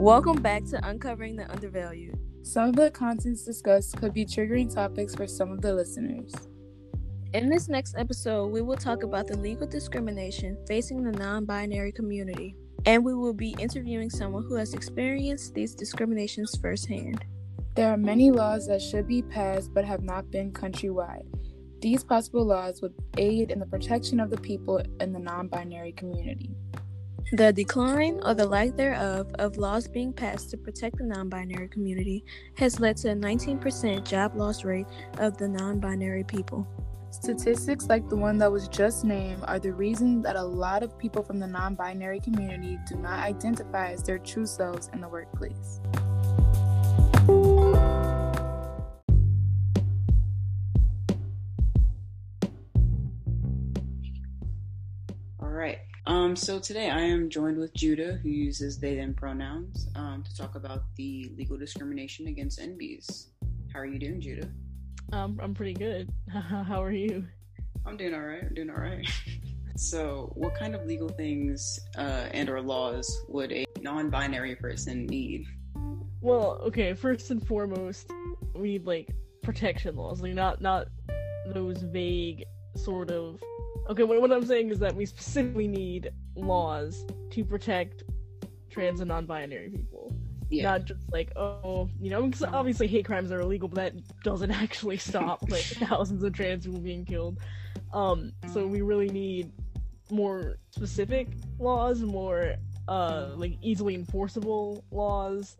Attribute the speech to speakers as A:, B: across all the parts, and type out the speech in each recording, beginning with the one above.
A: Welcome back to Uncovering the Undervalued.
B: Some of the contents discussed could be triggering topics for some of the listeners.
A: In this next episode, we will talk about the legal discrimination facing the non binary community, and we will be interviewing someone who has experienced these discriminations firsthand.
B: There are many laws that should be passed but have not been countrywide. These possible laws would aid in the protection of the people in the non binary community.
A: The decline or the lack thereof of laws being passed to protect the non binary community has led to a 19% job loss rate of the non binary people.
B: Statistics like the one that was just named are the reason that a lot of people from the non binary community do not identify as their true selves in the workplace.
C: All right. Um, so today I am joined with Judah, who uses they them pronouns, um, to talk about the legal discrimination against NBs. How are you doing, Judah?
D: Um, I'm pretty good. How are you?
C: I'm doing all right. I'm doing all right. so, what kind of legal things uh, and/or laws would a non-binary person need?
D: Well, okay. First and foremost, we need like protection laws, like not not those vague sort of. Okay, what, what I'm saying is that we specifically need laws to protect trans and non-binary people.
C: Yeah.
D: Not just like, oh, you know, obviously hate crimes are illegal, but that doesn't actually stop like thousands of trans people being killed. Um, so we really need more specific laws, more uh like easily enforceable laws.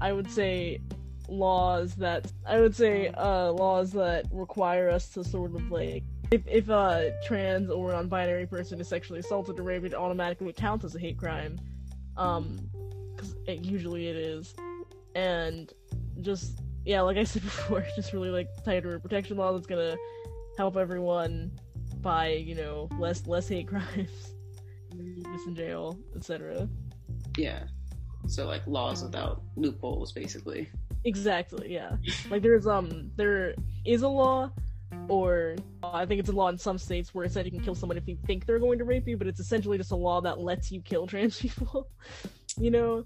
D: I would say laws that I would say uh laws that require us to sort of like if if a trans or non-binary person is sexually assaulted or raped, it automatically counts as a hate crime. Um, because it, usually it is, and just yeah, like I said before, just really like tighter protection law that's gonna help everyone by you know less less hate crimes, just in jail, etc.
C: Yeah. So, like laws without loopholes, basically.
D: Exactly, yeah. like there's um there is a law or uh, I think it's a law in some states where it said you can kill someone if you think they're going to rape you, but it's essentially just a law that lets you kill trans people. you know,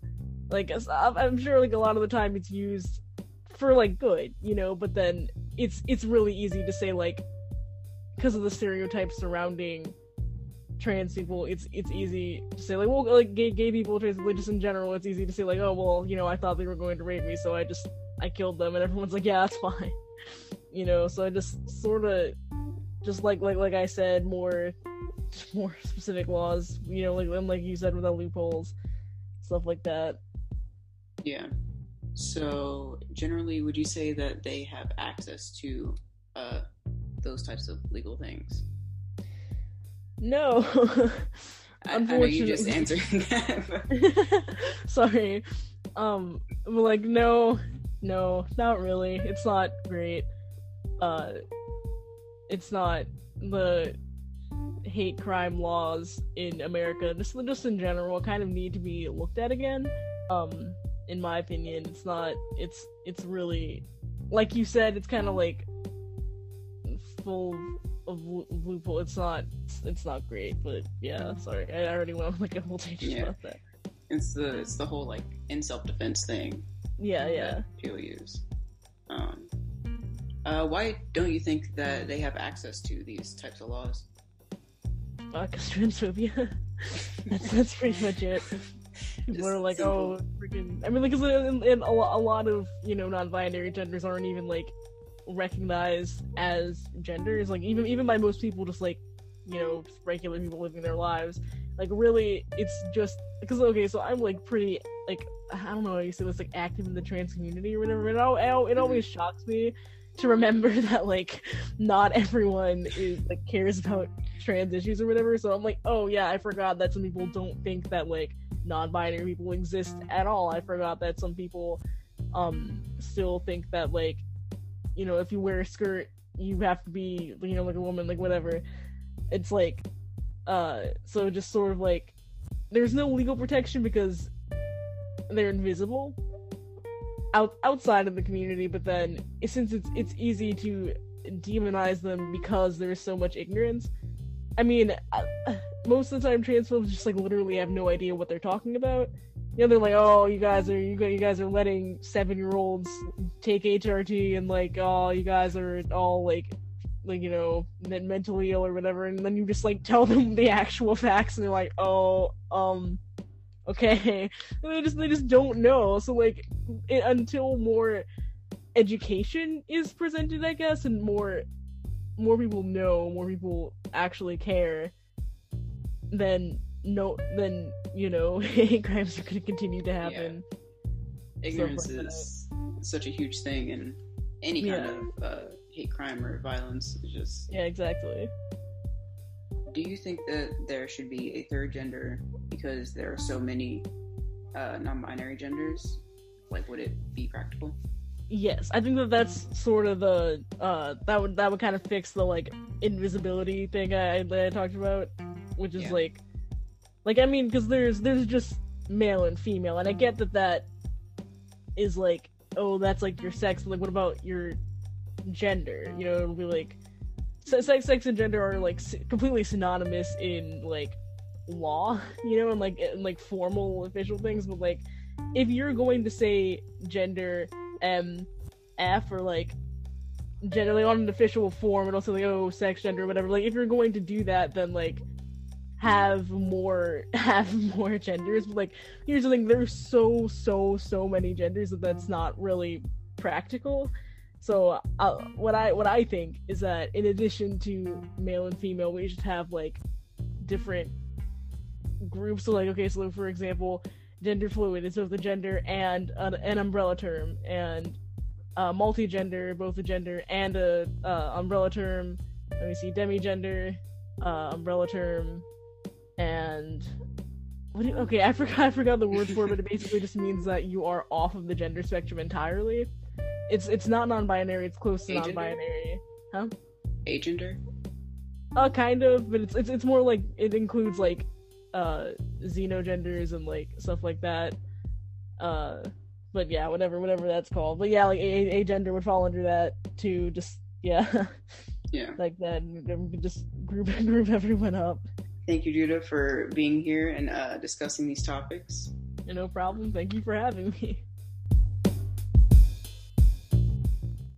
D: like I'm sure like a lot of the time it's used for like good, you know, but then it's it's really easy to say like because of the stereotypes surrounding trans people, it's it's easy to say like well like gay gay people, trans people just in general, it's easy to say like oh well you know I thought they were going to rape me, so I just I killed them, and everyone's like yeah that's fine, you know. So I just sort of just like like like I said more more specific laws, you know, like and like you said without loopholes, stuff like that.
C: Yeah. So, generally, would you say that they have access to uh, those types of legal things?
D: No.
C: I, I know you just answered that.
D: Sorry. Um like no no, not really. It's not great. Uh it's not the hate crime laws in America, just just in general, kind of need to be looked at again. Um, in my opinion, it's not. It's it's really, like you said, it's kind of like full of lo- loophole. It's not. It's, it's not great, but yeah. Sorry, I already went on like a whole tangent
C: Yeah.
D: about that.
C: it's the it's the whole like in self defense thing.
D: Yeah, yeah.
C: people use. Uh, why don't you think that they have access to these types of laws?
D: Uh, cause transphobia. that's that's pretty much it. People are like,
C: simple.
D: oh, freaking. I mean, because in, in a, a lot of you know non-binary genders aren't even like recognized as genders. Like even even by most people, just like you know regular people living their lives. Like really, it's just because okay, so I'm like pretty like I don't know how you say this like active in the trans community or whatever. And it, it, it always shocks me to remember that like not everyone is like cares about trans issues or whatever. So I'm like, oh yeah, I forgot that some people don't think that like non-binary people exist at all. I forgot that some people um still think that like you know if you wear a skirt you have to be you know like a woman like whatever. It's like uh so just sort of like there's no legal protection because they're invisible out outside of the community but then since it's it's easy to demonize them because there's so much ignorance i mean most of the time trans folks just like literally have no idea what they're talking about. You know, they're like, oh, you guys are you, you guys are letting seven year olds take HRT, and like, oh, you guys are all like, like you know, mentally ill or whatever, and then you just like tell them the actual facts, and they're like, oh, um, okay, they just they just don't know. So like, it, until more education is presented, I guess, and more more people know, more people actually care, then no, then you know, hate crimes are going to continue to happen.
C: Yeah. Ignorance is such a huge thing, and any kind yeah. of uh, hate crime or violence is just
D: yeah, exactly.
C: Do you think that there should be a third gender because there are so many uh, non-binary genders? Like, would it be practical?
D: Yes, I think that that's sort of the uh that would that would kind of fix the like invisibility thing I, I talked about, which is yeah. like like I mean, because there's there's just male and female, and I get that that is like oh that's like your sex, like what about your gender? You know, it'll be like sex, sex and gender are like completely synonymous in like law, you know, and like like formal official things, but like if you're going to say gender M F or like generally on an official form and also like oh sex gender whatever like if you're going to do that then like have more have more genders but like here's the thing there's so so so many genders that that's not really practical so uh, what i what i think is that in addition to male and female we should have like different groups so like okay so for example gender fluid is both a gender and an, an umbrella term and uh, multi-gender both a gender and a uh, umbrella term let me see demigender uh, umbrella term and what do you, okay, I forgot I forgot the word for it, but it basically just means that you are off of the gender spectrum entirely. It's it's not non-binary, it's close to Agender? non-binary. Huh?
C: Agender?
D: Uh kind of, but it's it's it's more like it includes like uh xenogenders and like stuff like that. Uh but yeah, whatever whatever that's called. But yeah, like a, a gender would fall under that too, just yeah.
C: Yeah.
D: like that. And just group group everyone up.
C: Thank you, Judah, for being here and uh, discussing these topics.
D: No problem. Thank you for having me.